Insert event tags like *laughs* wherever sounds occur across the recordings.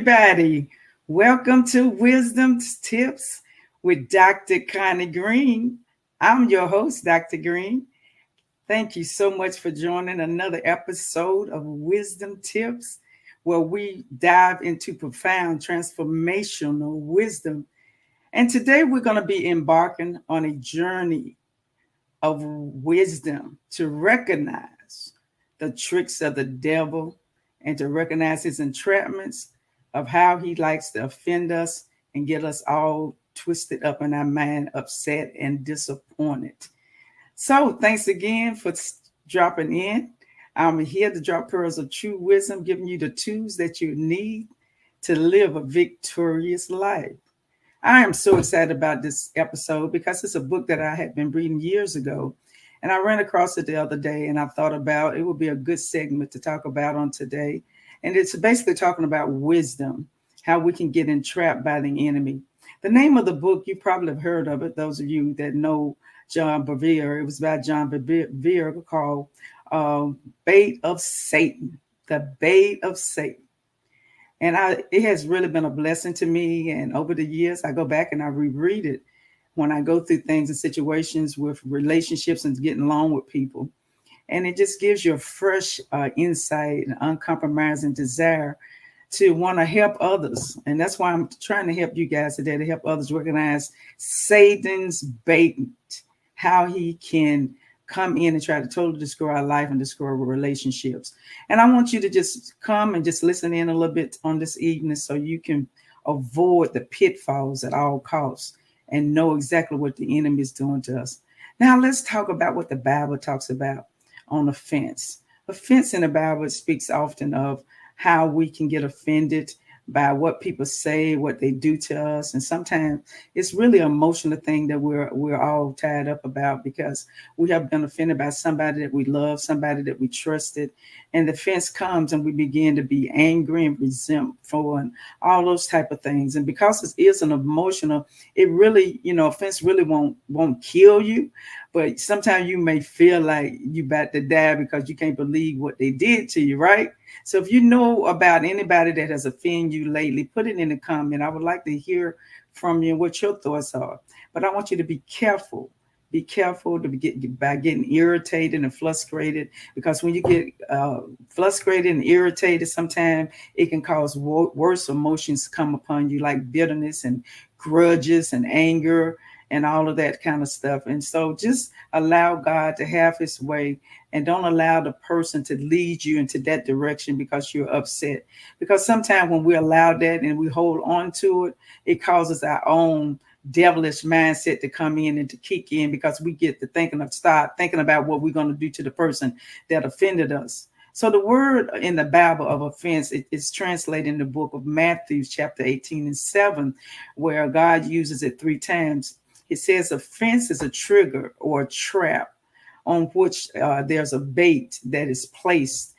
everybody. Welcome to Wisdom Tips with Dr. Connie Green. I'm your host, Dr. Green. Thank you so much for joining another episode of Wisdom Tips, where we dive into profound transformational wisdom. And today we're going to be embarking on a journey of wisdom to recognize the tricks of the devil and to recognize his entrapments of how he likes to offend us and get us all twisted up in our mind, upset and disappointed. So, thanks again for dropping in. I'm here to drop pearls of true wisdom, giving you the tools that you need to live a victorious life. I am so excited about this episode because it's a book that I had been reading years ago. And I ran across it the other day and I thought about it would be a good segment to talk about on today. And it's basically talking about wisdom, how we can get entrapped by the enemy. The name of the book, you probably have heard of it, those of you that know John Bevere. It was by John Bevere called uh, Bait of Satan, The Bait of Satan. And I, it has really been a blessing to me. And over the years, I go back and I reread it when I go through things and situations with relationships and getting along with people and it just gives you a fresh uh, insight and uncompromising desire to want to help others. And that's why I'm trying to help you guys today to help others recognize Satan's bait, how he can come in and try to totally destroy our life and destroy our relationships. And I want you to just come and just listen in a little bit on this evening so you can avoid the pitfalls at all costs and know exactly what the enemy is doing to us. Now let's talk about what the Bible talks about on offense. Offense in the Bible speaks often of how we can get offended by what people say, what they do to us, and sometimes it's really an emotional thing that we're we're all tied up about because we have been offended by somebody that we love, somebody that we trusted, and the offense comes and we begin to be angry and resentful and all those type of things. And because it is an emotional, it really you know offense really won't won't kill you, but sometimes you may feel like you about to die because you can't believe what they did to you, right? So if you know about anybody that has offended you lately, put it in the comment. I would like to hear from you what your thoughts are. But I want you to be careful. Be careful to get by getting irritated and frustrated because when you get uh, frustrated and irritated, sometimes it can cause wo- worse emotions come upon you, like bitterness and grudges and anger and all of that kind of stuff. And so just allow God to have his way and don't allow the person to lead you into that direction because you're upset. Because sometimes when we allow that and we hold on to it, it causes our own devilish mindset to come in and to kick in because we get to thinking of start thinking about what we're going to do to the person that offended us. So the word in the Bible of offense is translated in the book of Matthew, chapter 18 and 7, where God uses it three times. It says a fence is a trigger or a trap on which uh, there's a bait that is placed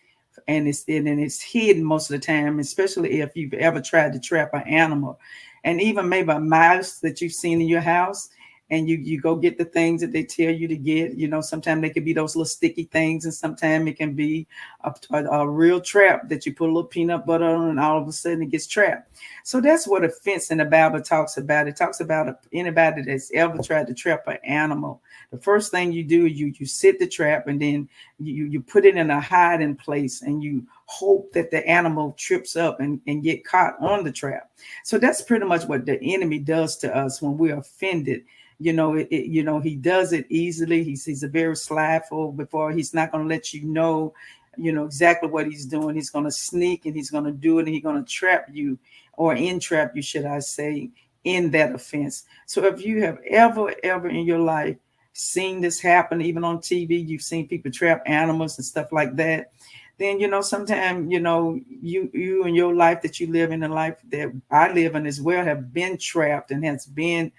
and it's and it's hidden most of the time, especially if you've ever tried to trap an animal, and even maybe a mouse that you've seen in your house and you you go get the things that they tell you to get. You know, sometimes they can be those little sticky things, and sometimes it can be a, a, a, real trap that you put a little peanut butter on, and all of a sudden it gets trapped. So that's what offense in the Bible talks about. It talks about anybody that's ever tried to trap an animal. The first thing you do, you you set the trap, and then you you put it in a hiding place, and you hope that the animal trips up and, and get caught on the trap. So that's pretty much what the enemy does to us when we're offended you know it, it, you know he does it easily. He's he's a very slyful before. He's not going to let you know you know exactly what he's doing. He's going to sneak and he's going to do it and he's going to trap you or entrap you should i say in that offense. So if you have ever ever in your life seen this happen even on tv you've seen people trap animals and stuff like that then you know sometimes you know you you and your life that you live in the life that i live in as well have been trapped and has been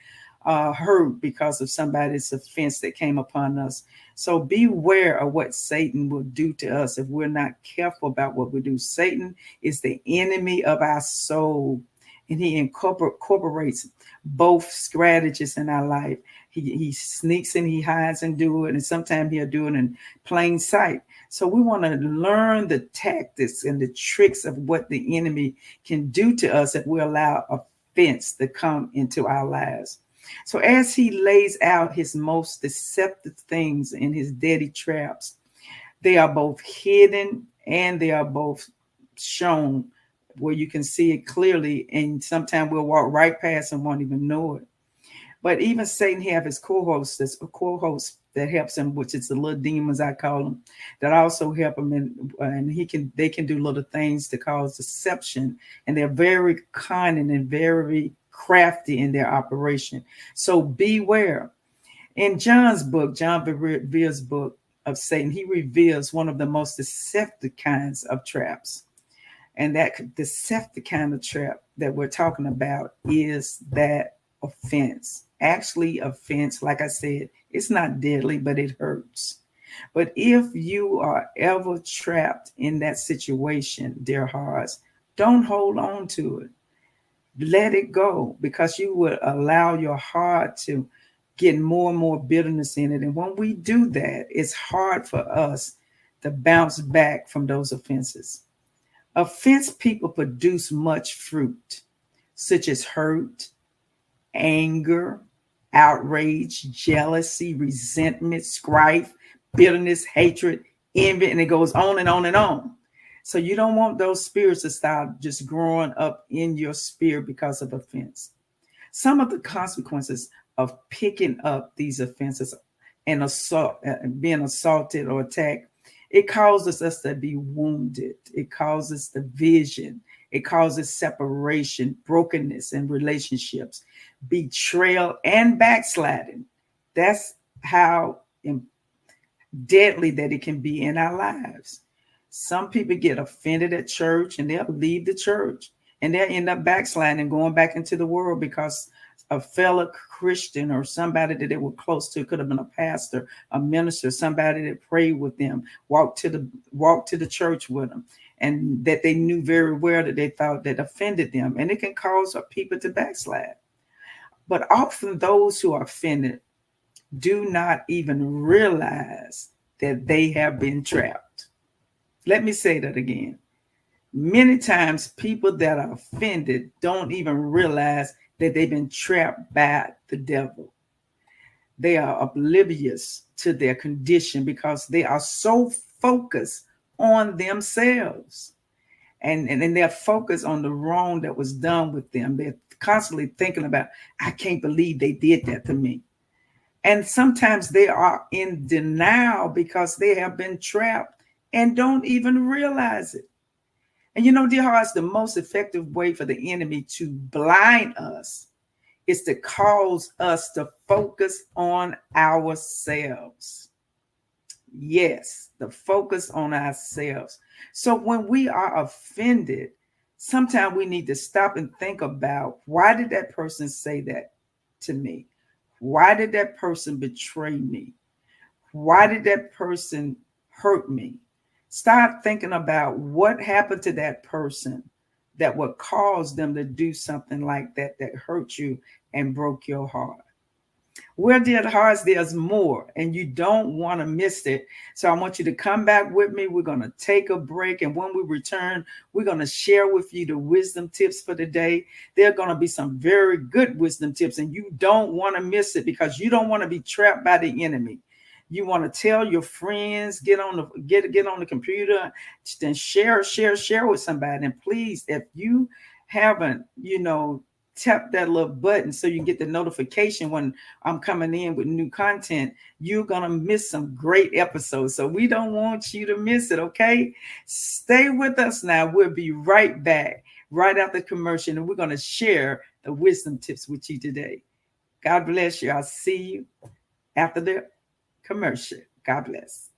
uh, hurt because of somebody's offense that came upon us. So beware of what Satan will do to us if we're not careful about what we do. Satan is the enemy of our soul, and he incorporates both strategies in our life. he, he sneaks and he hides and do it, and sometimes he'll do it in plain sight. So we want to learn the tactics and the tricks of what the enemy can do to us if we allow offense to come into our lives. So as he lays out his most deceptive things in his deadly traps, they are both hidden and they are both shown where you can see it clearly, and sometimes we'll walk right past and won't even know it. But even Satan have his co-hosts, this co-host that helps him, which is the little demons I call them, that also help him, and and he can they can do little things to cause deception, and they're very cunning and very crafty in their operation. So beware. In John's book, John Bevere's book of Satan, he reveals one of the most deceptive kinds of traps. And that deceptive kind of trap that we're talking about is that offense. Actually, offense, like I said, it's not deadly, but it hurts. But if you are ever trapped in that situation, dear hearts, don't hold on to it. Let it go because you would allow your heart to get more and more bitterness in it. And when we do that, it's hard for us to bounce back from those offenses. Offense people produce much fruit, such as hurt, anger, outrage, jealousy, resentment, strife, bitterness, hatred, envy, and it goes on and on and on. So you don't want those spirits to start just growing up in your spirit because of offense. Some of the consequences of picking up these offenses and assault, uh, being assaulted or attacked, it causes us to be wounded. It causes division. It causes separation, brokenness in relationships, betrayal, and backsliding. That's how deadly that it can be in our lives. Some people get offended at church and they'll leave the church and they'll end up backsliding and going back into the world because a fellow Christian or somebody that they were close to could have been a pastor, a minister, somebody that prayed with them, walked to the walked to the church with them, and that they knew very well that they thought that offended them, and it can cause people to backslide. But often those who are offended do not even realize that they have been trapped. Let me say that again. Many times, people that are offended don't even realize that they've been trapped by the devil. They are oblivious to their condition because they are so focused on themselves. And, and, and they're focused on the wrong that was done with them. They're constantly thinking about, I can't believe they did that to me. And sometimes they are in denial because they have been trapped and don't even realize it. And you know, dear hearts, the most effective way for the enemy to blind us is to cause us to focus on ourselves. Yes, the focus on ourselves. So when we are offended, sometimes we need to stop and think about why did that person say that to me? Why did that person betray me? Why did that person hurt me? Start thinking about what happened to that person that would cause them to do something like that that hurt you and broke your heart. Where dear hearts, there's more, and you don't want to miss it. So I want you to come back with me. We're going to take a break, and when we return, we're going to share with you the wisdom tips for the day. There are going to be some very good wisdom tips, and you don't want to miss it because you don't want to be trapped by the enemy you want to tell your friends get on the get get on the computer then share share share with somebody and please if you haven't you know tap that little button so you get the notification when I'm coming in with new content, you're going to miss some great episodes. So we don't want you to miss it, okay? Stay with us now. We'll be right back right after commercial and we're going to share the wisdom tips with you today. God bless you. I'll see you after the commercial. God bless.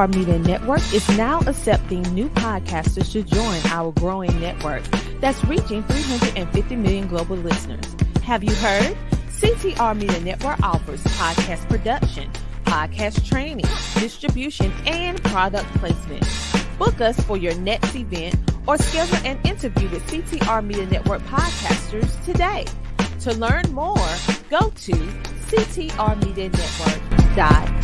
CTR Media Network is now accepting new podcasters to join our growing network that's reaching 350 million global listeners. Have you heard? CTR Media Network offers podcast production, podcast training, distribution, and product placement. Book us for your next event or schedule an interview with CTR Media Network podcasters today. To learn more, go to ctrmedianetwork.com.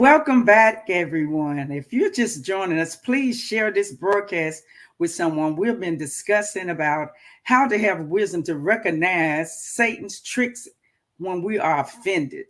Welcome back, everyone. If you're just joining us, please share this broadcast with someone. We've been discussing about how to have wisdom to recognize Satan's tricks when we are offended.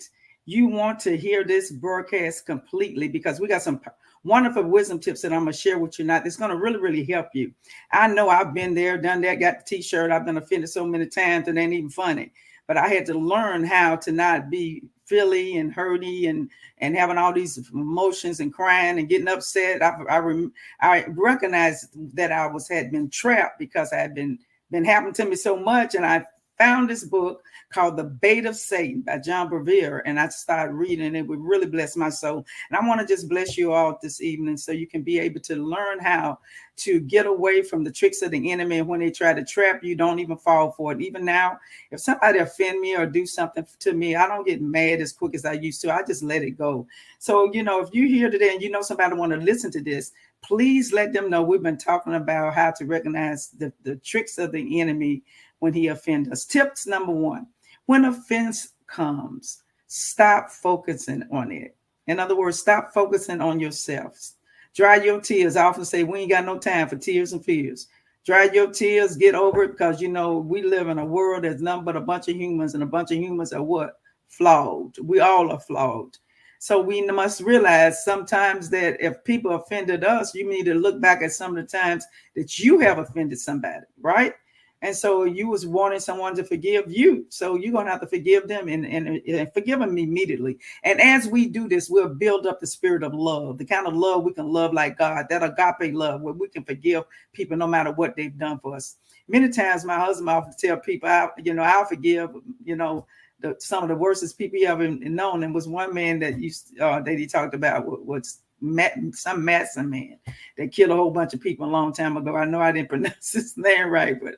You want to hear this broadcast completely because we got some wonderful wisdom tips that I'm going to share with you now. It's going to really, really help you. I know I've been there, done that, got the t shirt. I've been offended so many times, it ain't even funny. But I had to learn how to not be Philly and hurty and and having all these emotions and crying and getting upset. I I, I recognized that I was had been trapped because I had been been happening to me so much, and I found this book called The Bait of Satan by John Bevere, and I started reading it. It really bless my soul. And I want to just bless you all this evening so you can be able to learn how to get away from the tricks of the enemy. And when they try to trap you, don't even fall for it. Even now, if somebody offend me or do something to me, I don't get mad as quick as I used to. I just let it go. So, you know, if you're here today and you know somebody want to listen to this, please let them know we've been talking about how to recognize the, the tricks of the enemy when he offends us. Tips number one when offense comes, stop focusing on it. In other words, stop focusing on yourselves. Dry your tears. I often say we ain't got no time for tears and fears. Dry your tears, get over it, because you know we live in a world that's nothing but a bunch of humans, and a bunch of humans are what? Flawed. We all are flawed. So we must realize sometimes that if people offended us, you need to look back at some of the times that you have offended somebody, right? And so you was wanting someone to forgive you. So you're to have to forgive them and, and, and forgive them immediately. And as we do this, we'll build up the spirit of love, the kind of love we can love like God, that agape love where we can forgive people no matter what they've done for us. Many times my husband often tell people, I, you know, I'll forgive, you know, the, some of the worstest people he ever known. And was one man that you uh, that he talked about was Matt, some Matson man that killed a whole bunch of people a long time ago. I know I didn't *laughs* pronounce his name right, but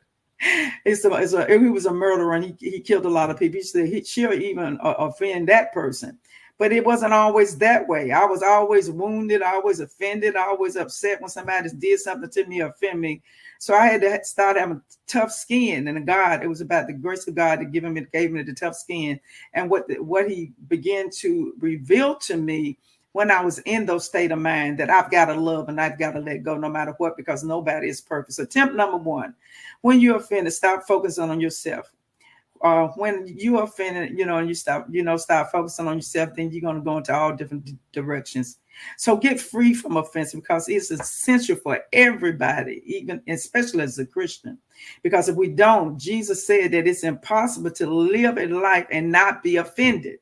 it's a, it's a, he was a murderer and he, he killed a lot of people. He said he, she'll even uh, offend that person. But it wasn't always that way. I was always wounded, always offended, always upset when somebody did something to me or offend me. So I had to start having tough skin. And God, it was about the grace of God that gave me gave me the tough skin. And what the, what He began to reveal to me when I was in those state of mind that I've got to love and I've got to let go no matter what, because nobody is perfect. So, tip number one, when you're offended, stop focusing on yourself. Uh, when you are offended, you know, and you stop, you know, stop focusing on yourself, then you're going to go into all different directions. So get free from offense because it's essential for everybody, even especially as a Christian. Because if we don't, Jesus said that it's impossible to live a life and not be offended.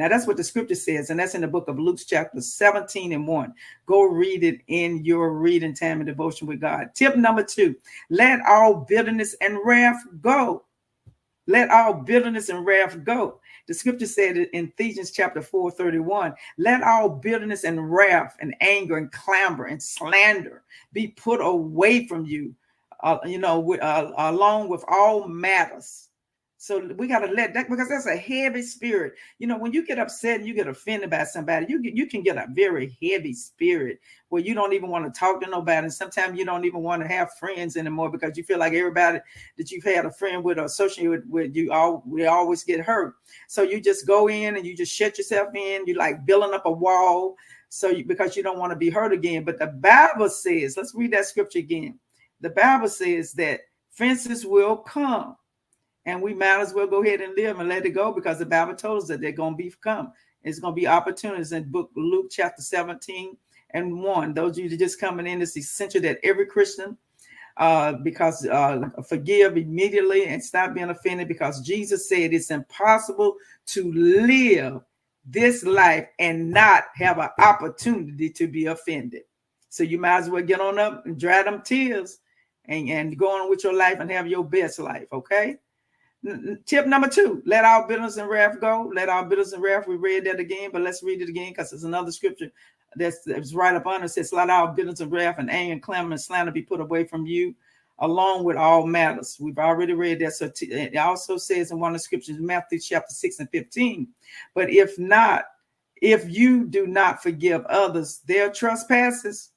Now that's what the scripture says, and that's in the book of Luke, chapter 17 and 1. Go read it in your reading time and devotion with God. Tip number two: let all bitterness and wrath go. Let all bitterness and wrath go. The scripture said in Ephesians chapter 4 31, let all bitterness and wrath and anger and clamor and slander be put away from you, uh, you know, uh, along with all matters so we got to let that because that's a heavy spirit. You know, when you get upset and you get offended by somebody, you get, you can get a very heavy spirit where you don't even want to talk to nobody. And sometimes you don't even want to have friends anymore because you feel like everybody that you've had a friend with or associated with, with you all we always get hurt. So you just go in and you just shut yourself in. You like building up a wall. So you, because you don't want to be hurt again. But the Bible says, let's read that scripture again. The Bible says that fences will come and we might as well go ahead and live and let it go because the Bible told us that they're going to be come. It's going to be opportunities in book Luke chapter 17 and 1. Those of you just coming in, it's essential that every Christian uh, because uh, forgive immediately and stop being offended because Jesus said it's impossible to live this life and not have an opportunity to be offended. So you might as well get on up and dry them tears and, and go on with your life and have your best life, okay? Tip number two, let our bitterness and wrath go. Let our bitterness and wrath. We read that again, but let's read it again because it's another scripture that's, that's right up on it. says, Let our bitterness and wrath and anger and clamor and slander be put away from you, along with all matters. We've already read that. So t- it also says in one of the scriptures, Matthew chapter 6 and 15. But if not, if you do not forgive others their trespasses,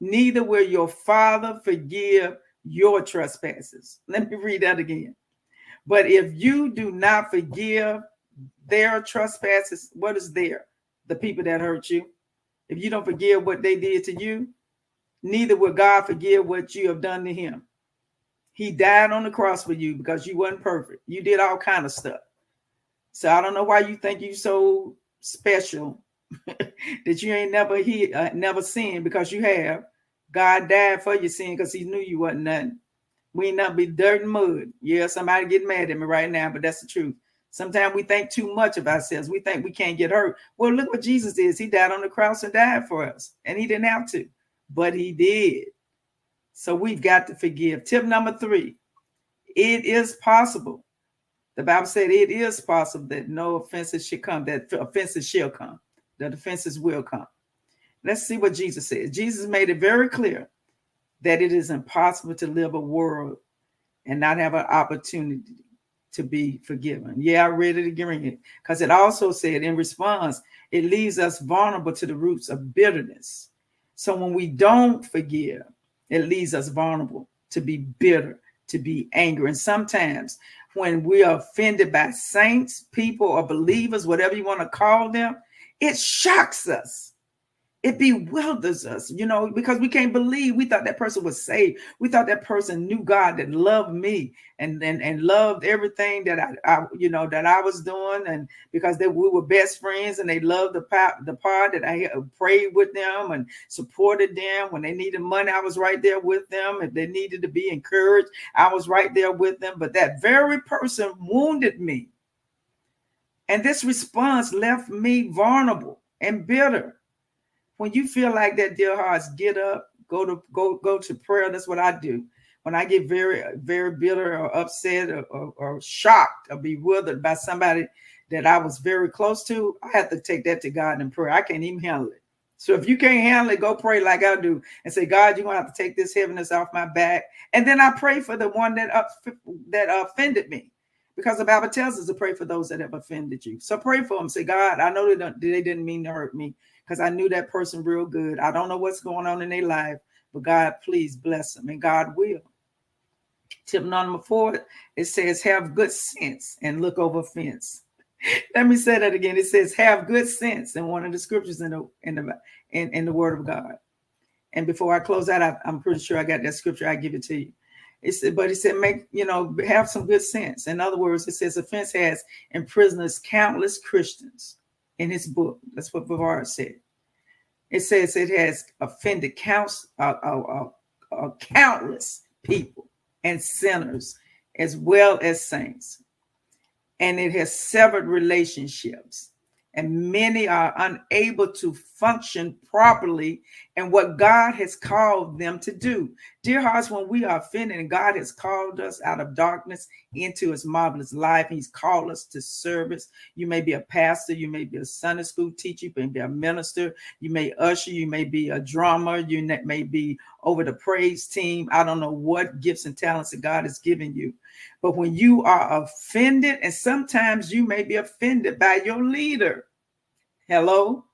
neither will your father forgive your trespasses. Let me read that again. But if you do not forgive their trespasses, what is there? The people that hurt you. If you don't forgive what they did to you, neither will God forgive what you have done to him. He died on the cross for you because you weren't perfect. You did all kind of stuff. So I don't know why you think you so special *laughs* that you ain't never he uh, never sinned because you have. God died for your sin because he knew you wasn't nothing. We not be dirt and mud. Yeah, somebody getting mad at me right now, but that's the truth. Sometimes we think too much of ourselves. We think we can't get hurt. Well, look what Jesus is. He died on the cross and died for us, and he didn't have to, but he did. So we've got to forgive. Tip number three it is possible. The Bible said it is possible that no offenses should come, that offenses shall come, that offenses will come. Let's see what Jesus says. Jesus made it very clear that it is impossible to live a world and not have an opportunity to be forgiven. Yeah, I read it again because it also said in response, it leaves us vulnerable to the roots of bitterness. So when we don't forgive, it leaves us vulnerable to be bitter, to be angry. And sometimes when we are offended by saints, people, or believers, whatever you want to call them, it shocks us it bewilders us, you know, because we can't believe we thought that person was saved. We thought that person knew God that loved me and and, and loved everything that I, I you know that I was doing, and because they we were best friends and they loved the part the part that I uh, prayed with them and supported them when they needed money. I was right there with them. If they needed to be encouraged, I was right there with them. But that very person wounded me, and this response left me vulnerable and bitter when you feel like that, dear hearts, get up, go to go go to prayer. That's what I do. When I get very very bitter or upset or, or, or shocked or bewildered by somebody that I was very close to, I have to take that to God in prayer. I can't even handle it. So if you can't handle it, go pray like I do and say, God, you're gonna have to take this heaviness off my back. And then I pray for the one that up, that offended me, because the Bible tells us to pray for those that have offended you. So pray for them. Say, God, I know they, they didn't mean to hurt me, because I knew that person real good. I don't know what's going on in their life, but God, please bless them, and God will. Tip number four, it says, have good sense and look over fence. *laughs* Let me say that again. It says, have good sense in one of the scriptures in the in the in, in the word of God. And before I close out, I, am pretty sure I got that scripture. I give it to you. It said, but it said, make you know, have some good sense. In other words, it says offense has imprisoned countless Christians in his book. That's what Bevere said. It says it has offended counts, uh, uh, uh, countless people and sinners as well as saints. And it has severed relationships and many are unable to function properly in what God has called them to do. Dear hearts, when we are offended and God has called us out of darkness into his marvelous life, he's called us to service. You may be a pastor, you may be a Sunday school teacher, you may be a minister, you may usher, you may be a drummer, you may be over the praise team. I don't know what gifts and talents that God has given you. But when you are offended, and sometimes you may be offended by your leader, hello,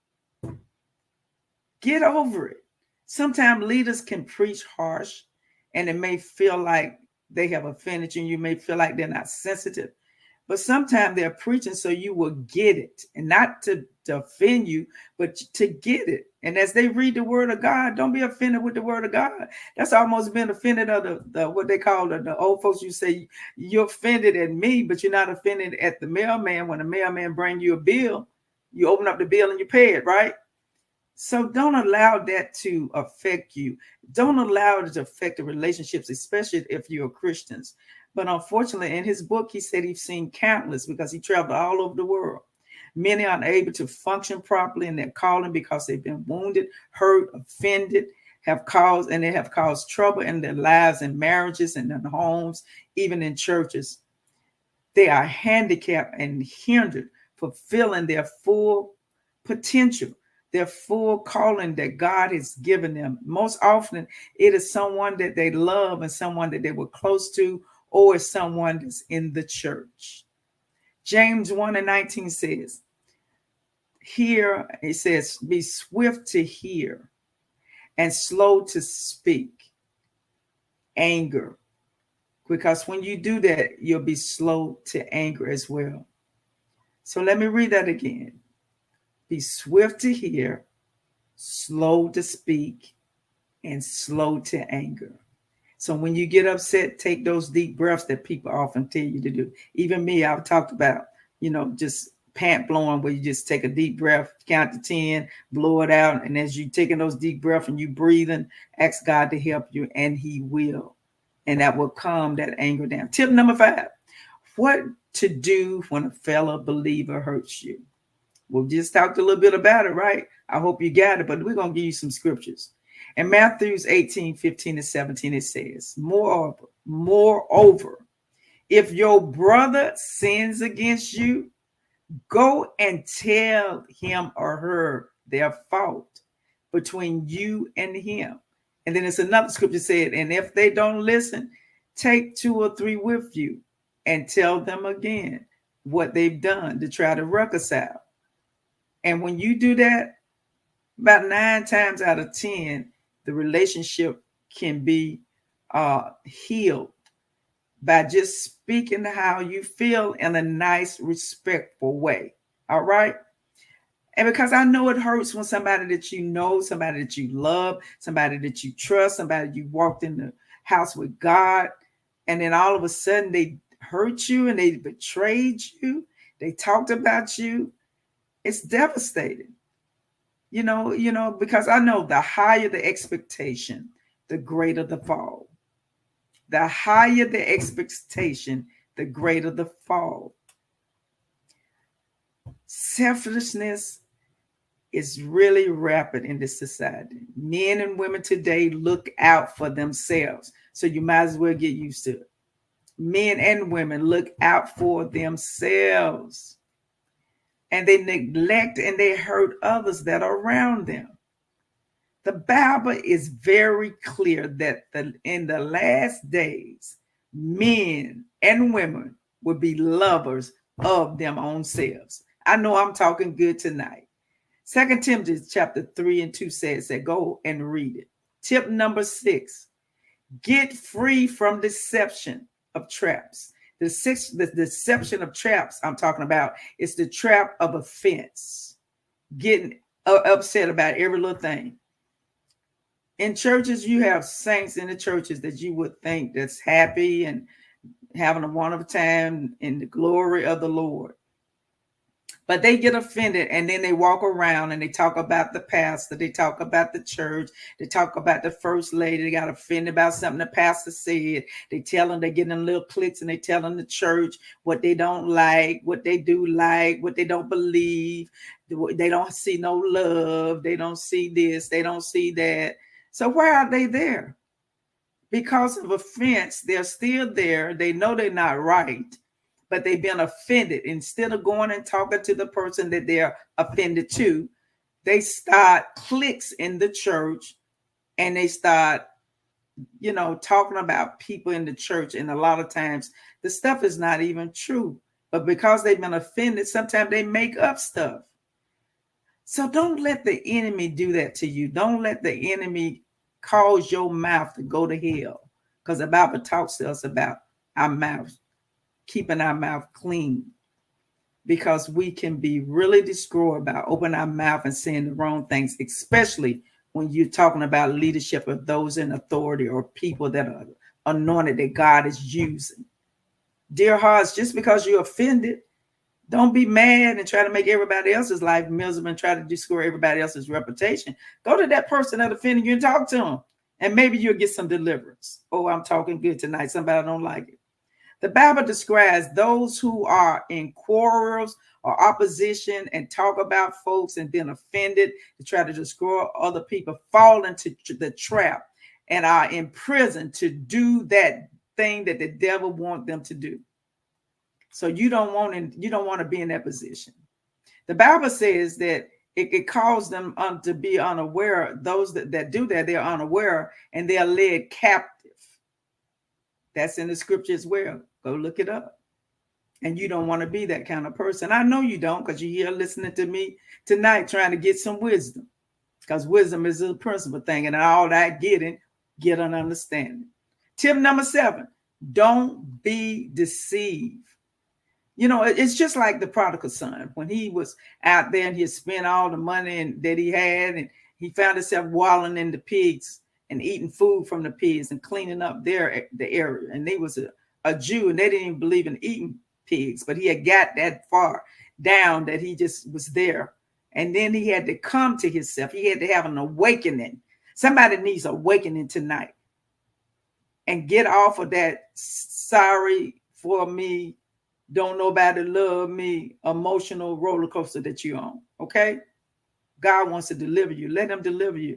get over it. Sometimes leaders can preach harsh, and it may feel like they have offended you. You may feel like they're not sensitive, but sometimes they're preaching so you will get it, and not to, to offend you, but to get it. And as they read the word of God, don't be offended with the word of God. That's almost been offended of the, the what they call the, the old folks. You say you're offended at me, but you're not offended at the mailman when the mailman bring you a bill. You open up the bill and you pay it, right? So don't allow that to affect you. Don't allow it to affect the relationships, especially if you're Christians. But unfortunately, in his book, he said he's seen countless because he traveled all over the world. Many are unable to function properly in their calling because they've been wounded, hurt, offended, have caused, and they have caused trouble in their lives and marriages and in homes, even in churches. They are handicapped and hindered fulfilling their full potential, their full calling that God has given them. Most often, it is someone that they love and someone that they were close to, or someone that's in the church. James 1 and 19 says, Here it says, Be swift to hear and slow to speak, anger. Because when you do that, you'll be slow to anger as well. So let me read that again. Be swift to hear, slow to speak, and slow to anger. So when you get upset, take those deep breaths that people often tell you to do. Even me, I've talked about, you know, just pant blowing where you just take a deep breath, count to 10, blow it out. And as you're taking those deep breaths and you breathing, ask God to help you, and He will. And that will calm that anger down. Tip number five. What to do when a fellow believer hurts you? We've just talked a little bit about it, right? I hope you got it, but we're going to give you some scriptures. In Matthew's 18, 15 and 17, it says, Moreover, moreover, if your brother sins against you, go and tell him or her their fault between you and him. And then it's another scripture said, and if they don't listen, take two or three with you and tell them again what they've done to try to reconcile. And when you do that, about nine times out of 10, the relationship can be uh, healed by just speaking how you feel in a nice, respectful way. All right. And because I know it hurts when somebody that you know, somebody that you love, somebody that you trust, somebody you walked in the house with God, and then all of a sudden they hurt you and they betrayed you, they talked about you. It's devastating you know, you know, because I know the higher the expectation, the greater the fall. The higher the expectation, the greater the fall. Selfishness is really rapid in this society. Men and women today look out for themselves. So you might as well get used to it. Men and women look out for themselves and they neglect and they hurt others that are around them. The Bible is very clear that the, in the last days, men and women will be lovers of them own selves. I know I'm talking good tonight. Second Timothy chapter 3 and 2 says that go and read it. Tip number six get free from deception of traps. The the deception of traps I'm talking about is the trap of offense, getting uh, upset about every little thing. In churches, you have saints in the churches that you would think that's happy and having a wonderful time in the glory of the Lord. But they get offended and then they walk around and they talk about the pastor they talk about the church they talk about the first lady they got offended about something the pastor said. They tell them they're getting little clicks and they tell them the church what they don't like what they do like what they don't believe. They don't see no love they don't see this they don't see that. So why are they there? Because of offense they're still there. They know they're not right but they've been offended. Instead of going and talking to the person that they're offended to, they start cliques in the church and they start, you know, talking about people in the church. And a lot of times the stuff is not even true. But because they've been offended, sometimes they make up stuff. So don't let the enemy do that to you. Don't let the enemy cause your mouth to go to hell. Because the Bible talks to us about our mouths keeping our mouth clean because we can be really destroyed about opening our mouth and saying the wrong things, especially when you're talking about leadership of those in authority or people that are anointed that God is using. Dear hearts, just because you're offended, don't be mad and try to make everybody else's life miserable and try to destroy everybody else's reputation. Go to that person that offended you and talk to them, and maybe you'll get some deliverance. Oh, I'm talking good tonight. Somebody don't like it. The Bible describes those who are in quarrels or opposition and talk about folks and being offended to try to destroy other people, fall into the trap and are in prison to do that thing that the devil want them to do. So you don't want to, you don't want to be in that position. The Bible says that it, it calls them um, to be unaware. Those that, that do that, they're unaware and they're led captive. That's in the scripture as well. Go look it up. And you don't want to be that kind of person. I know you don't because you're here listening to me tonight trying to get some wisdom. Because wisdom is a principal thing, and all that getting, get an understanding. Tip number seven don't be deceived. You know, it's just like the prodigal son when he was out there and he spent all the money that he had, and he found himself wallowing in the pigs and eating food from the pigs and cleaning up their the area. And they was a a Jew and they didn't even believe in eating pigs, but he had got that far down that he just was there. And then he had to come to himself. He had to have an awakening. Somebody needs awakening tonight and get off of that sorry for me, don't nobody love me emotional roller coaster that you're on. Okay. God wants to deliver you. Let him deliver you.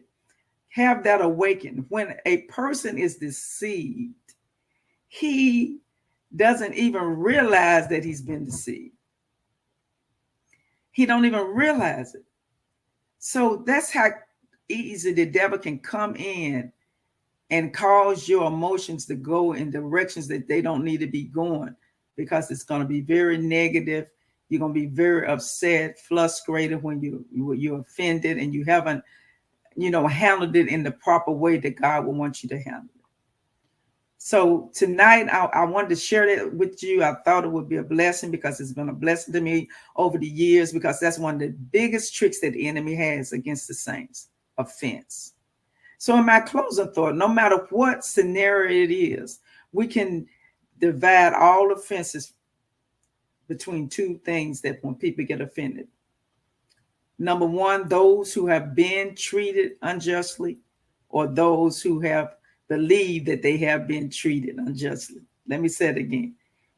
Have that awakening. When a person is deceived, he doesn't even realize that he's been deceived. He don't even realize it. So that's how easy the devil can come in and cause your emotions to go in directions that they don't need to be going because it's going to be very negative. You're going to be very upset, frustrated when you you're offended and you haven't, you know, handled it in the proper way that God will want you to handle. It. So tonight, I, I, wanted to share that with you. I thought it would be a blessing because it's been a blessing to me over the years because that's one of the biggest tricks that the enemy has against the saints offense. So, in my closing thought, no matter what scenario it is, we can divide all offenses between two things that when people get offended. Number one, those who have been treated unjustly, or those who have believed that they have been treated unjustly. Let me say it again.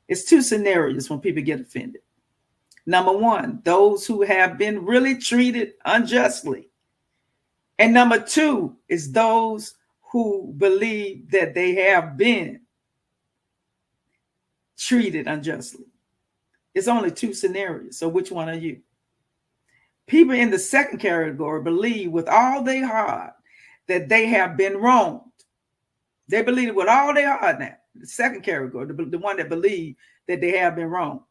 It's two scenarios when people get offended. Number one, those who have been really treated unjustly. And number two is those who believe that they have been treated unjustly. It's only two scenarios. So which one are you? People in the second category believe with all their heart that they have been wronged. they believe it with all their heart now. The second category, the, the one that believe that they have been wrong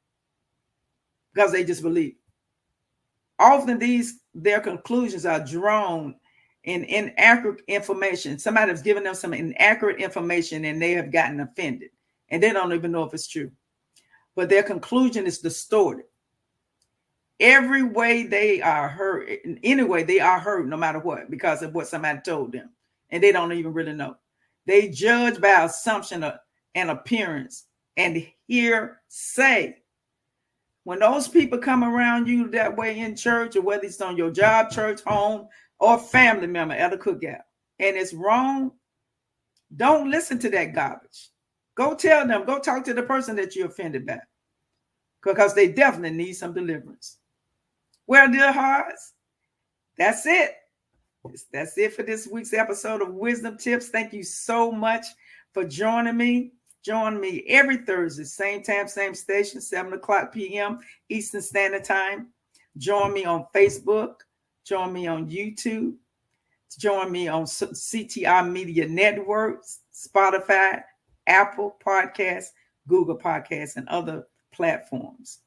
because they just believe. Often these their conclusions are drawn in inaccurate information. Somebody has given them some inaccurate information and they have gotten offended and they don't even know if it's true. But their conclusion is distorted. Every way they are hurt, anyway, they are hurt no matter what because of what somebody told them and they don't even really know. They judge by assumption and appearance and hearsay. When those people come around you that way in church, or whether it's on your job, church, home, or family member at a cookout, and it's wrong, don't listen to that garbage. Go tell them, go talk to the person that you offended by. Because they definitely need some deliverance. Well, dear hearts, that's it. That's it for this week's episode of Wisdom Tips. Thank you so much for joining me. Join me every Thursday, same time, same station, 7 o'clock p.m. Eastern Standard Time. Join me on Facebook. Join me on YouTube. Join me on CTR Media Networks, Spotify, Apple Podcasts, Google Podcasts, and other platforms.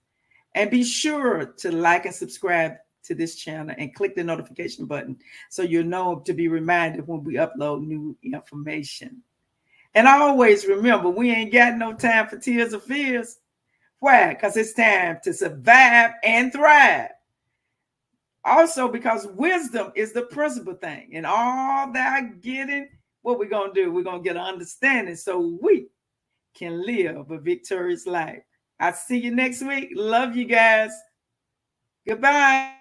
And be sure to like and subscribe to this channel and click the notification button so you'll know to be reminded when we upload new information. And always remember, we ain't got no time for tears or fears. Why? Because it's time to survive and thrive. Also, because wisdom is the principal thing. And all that getting, what we're to do, we're to get an understanding so we can live a victorious life. I'll see you next week. Love you guys. Goodbye.